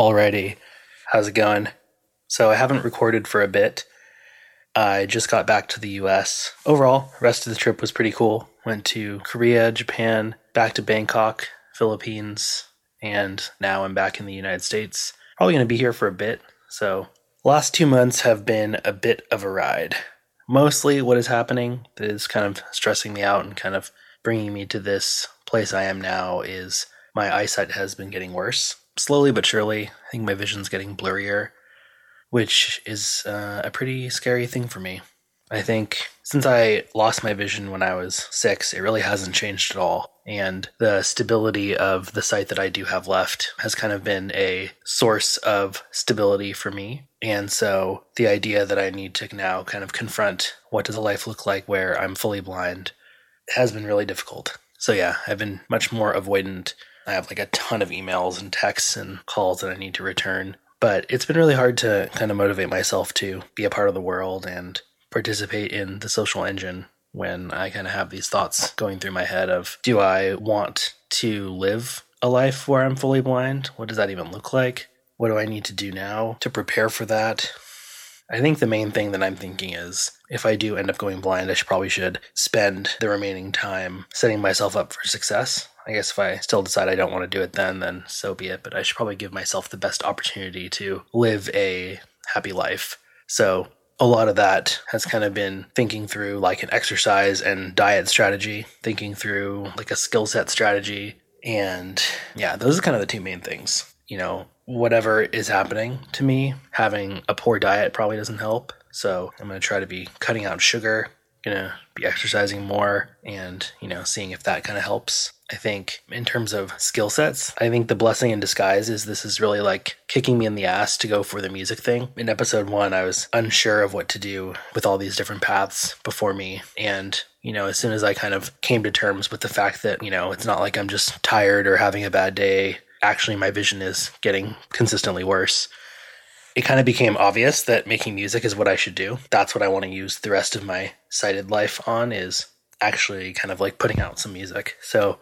Alrighty. How's it going? So I haven't recorded for a bit. I just got back to the US. Overall, rest of the trip was pretty cool. Went to Korea, Japan, back to Bangkok, Philippines, and now I'm back in the United States. Probably going to be here for a bit. So, last 2 months have been a bit of a ride. Mostly what is happening that is kind of stressing me out and kind of bringing me to this place I am now is my eyesight has been getting worse. Slowly but surely, I think my vision's getting blurrier which is uh, a pretty scary thing for me. I think since I lost my vision when I was six, it really hasn't changed at all. And the stability of the sight that I do have left has kind of been a source of stability for me. And so the idea that I need to now kind of confront what does a life look like where I'm fully blind has been really difficult. So yeah, I've been much more avoidant. I have like a ton of emails and texts and calls that I need to return but it's been really hard to kind of motivate myself to be a part of the world and participate in the social engine when I kind of have these thoughts going through my head of do I want to live a life where I'm fully blind? What does that even look like? What do I need to do now to prepare for that? I think the main thing that I'm thinking is if I do end up going blind, I should probably should spend the remaining time setting myself up for success I guess if I still decide I don't want to do it then, then so be it. But I should probably give myself the best opportunity to live a happy life. So a lot of that has kind of been thinking through like an exercise and diet strategy, thinking through like a skill set strategy. And yeah, those are kind of the two main things. You know, whatever is happening to me, having a poor diet probably doesn't help. So I'm going to try to be cutting out sugar, going to be exercising more, and, you know, seeing if that kind of helps. I think in terms of skill sets, I think the blessing in disguise is this is really like kicking me in the ass to go for the music thing. In episode one, I was unsure of what to do with all these different paths before me. And, you know, as soon as I kind of came to terms with the fact that, you know, it's not like I'm just tired or having a bad day, actually, my vision is getting consistently worse. It kind of became obvious that making music is what I should do. That's what I want to use the rest of my sighted life on is actually kind of like putting out some music. So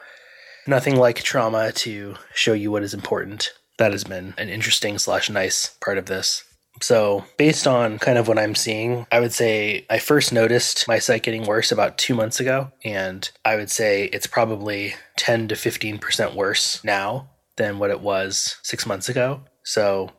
nothing like trauma to show you what is important. That has been an interesting slash nice part of this. So, based on kind of what I'm seeing, I would say I first noticed my sight getting worse about two months ago, and I would say it's probably 10 to 15% worse now than what it was six months ago. So,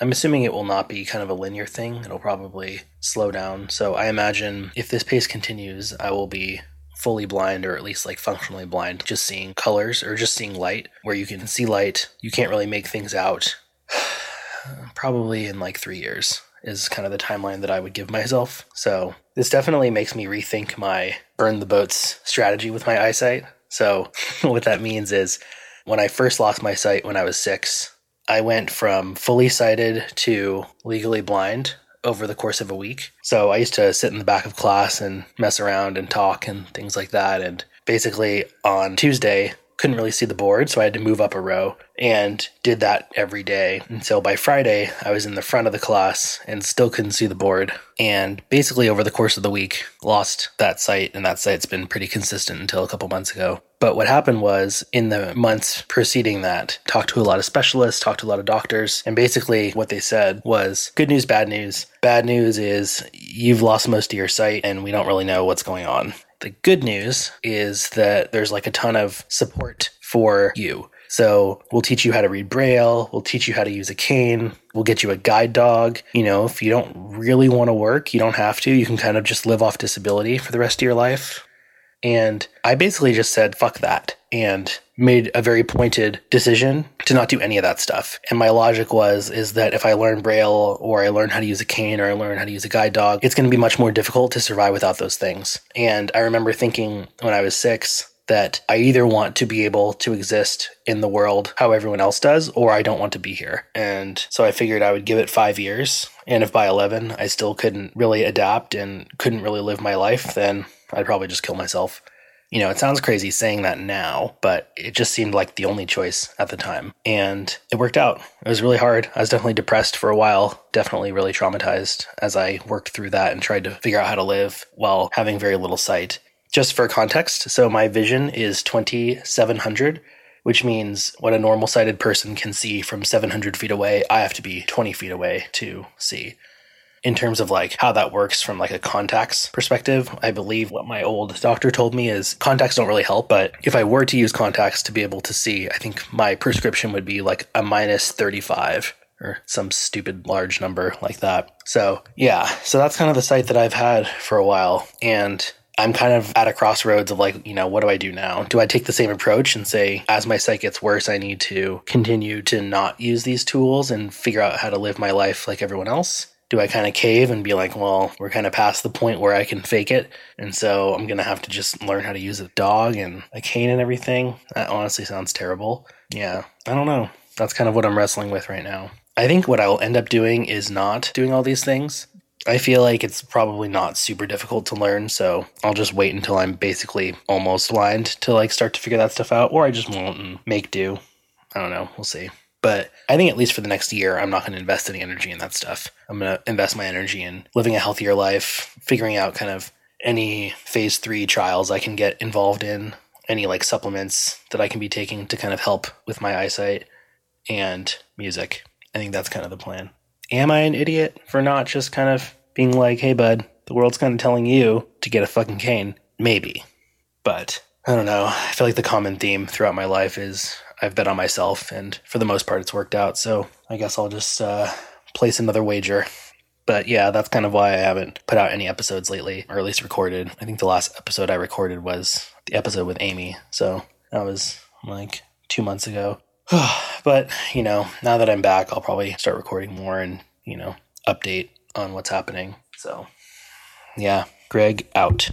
I'm assuming it will not be kind of a linear thing. It'll probably slow down. So, I imagine if this pace continues, I will be fully blind or at least like functionally blind, just seeing colors or just seeing light where you can see light. You can't really make things out. Probably in like three years is kind of the timeline that I would give myself. So this definitely makes me rethink my burn the boats strategy with my eyesight. So what that means is when I first lost my sight when I was six, I went from fully sighted to legally blind over the course of a week. So I used to sit in the back of class and mess around and talk and things like that. And basically on Tuesday, couldn't really see the board, so I had to move up a row and did that every day. So by Friday, I was in the front of the class and still couldn't see the board. And basically, over the course of the week, lost that sight, and that sight's been pretty consistent until a couple months ago. But what happened was in the months preceding that, talked to a lot of specialists, talked to a lot of doctors, and basically what they said was good news, bad news. Bad news is you've lost most of your sight and we don't really know what's going on. The good news is that there's like a ton of support for you. So we'll teach you how to read Braille. We'll teach you how to use a cane. We'll get you a guide dog. You know, if you don't really want to work, you don't have to. You can kind of just live off disability for the rest of your life. And I basically just said, fuck that. And made a very pointed decision to not do any of that stuff. And my logic was is that if I learn braille or I learn how to use a cane or I learn how to use a guide dog, it's going to be much more difficult to survive without those things. And I remember thinking when I was 6 that I either want to be able to exist in the world how everyone else does or I don't want to be here. And so I figured I would give it 5 years and if by 11 I still couldn't really adapt and couldn't really live my life, then I'd probably just kill myself. You know, it sounds crazy saying that now, but it just seemed like the only choice at the time. And it worked out. It was really hard. I was definitely depressed for a while, definitely really traumatized as I worked through that and tried to figure out how to live while having very little sight. Just for context, so my vision is 2700 which means what a normal sighted person can see from 700 feet away, I have to be 20 feet away to see. In terms of like how that works from like a contacts perspective, I believe what my old doctor told me is contacts don't really help, but if I were to use contacts to be able to see, I think my prescription would be like a minus 35 or some stupid large number like that. So, yeah, so that's kind of the sight that I've had for a while. And I'm kind of at a crossroads of like, you know, what do I do now? Do I take the same approach and say, as my sight gets worse, I need to continue to not use these tools and figure out how to live my life like everyone else? Do I kind of cave and be like, well, we're kind of past the point where I can fake it. And so I'm going to have to just learn how to use a dog and a cane and everything? That honestly sounds terrible. Yeah, I don't know. That's kind of what I'm wrestling with right now. I think what I'll end up doing is not doing all these things. I feel like it's probably not super difficult to learn, so I'll just wait until I'm basically almost blind to like start to figure that stuff out, or I just won't and make do. I don't know. We'll see. But I think at least for the next year, I'm not going to invest any energy in that stuff. I'm going to invest my energy in living a healthier life, figuring out kind of any phase three trials I can get involved in, any like supplements that I can be taking to kind of help with my eyesight and music. I think that's kind of the plan. Am I an idiot for not just kind of being like, hey, bud, the world's kind of telling you to get a fucking cane? Maybe. But I don't know. I feel like the common theme throughout my life is I've bet on myself, and for the most part, it's worked out. So I guess I'll just uh, place another wager. But yeah, that's kind of why I haven't put out any episodes lately, or at least recorded. I think the last episode I recorded was the episode with Amy. So that was like two months ago. but, you know, now that I'm back, I'll probably start recording more and, you know, update on what's happening. So, yeah, Greg out.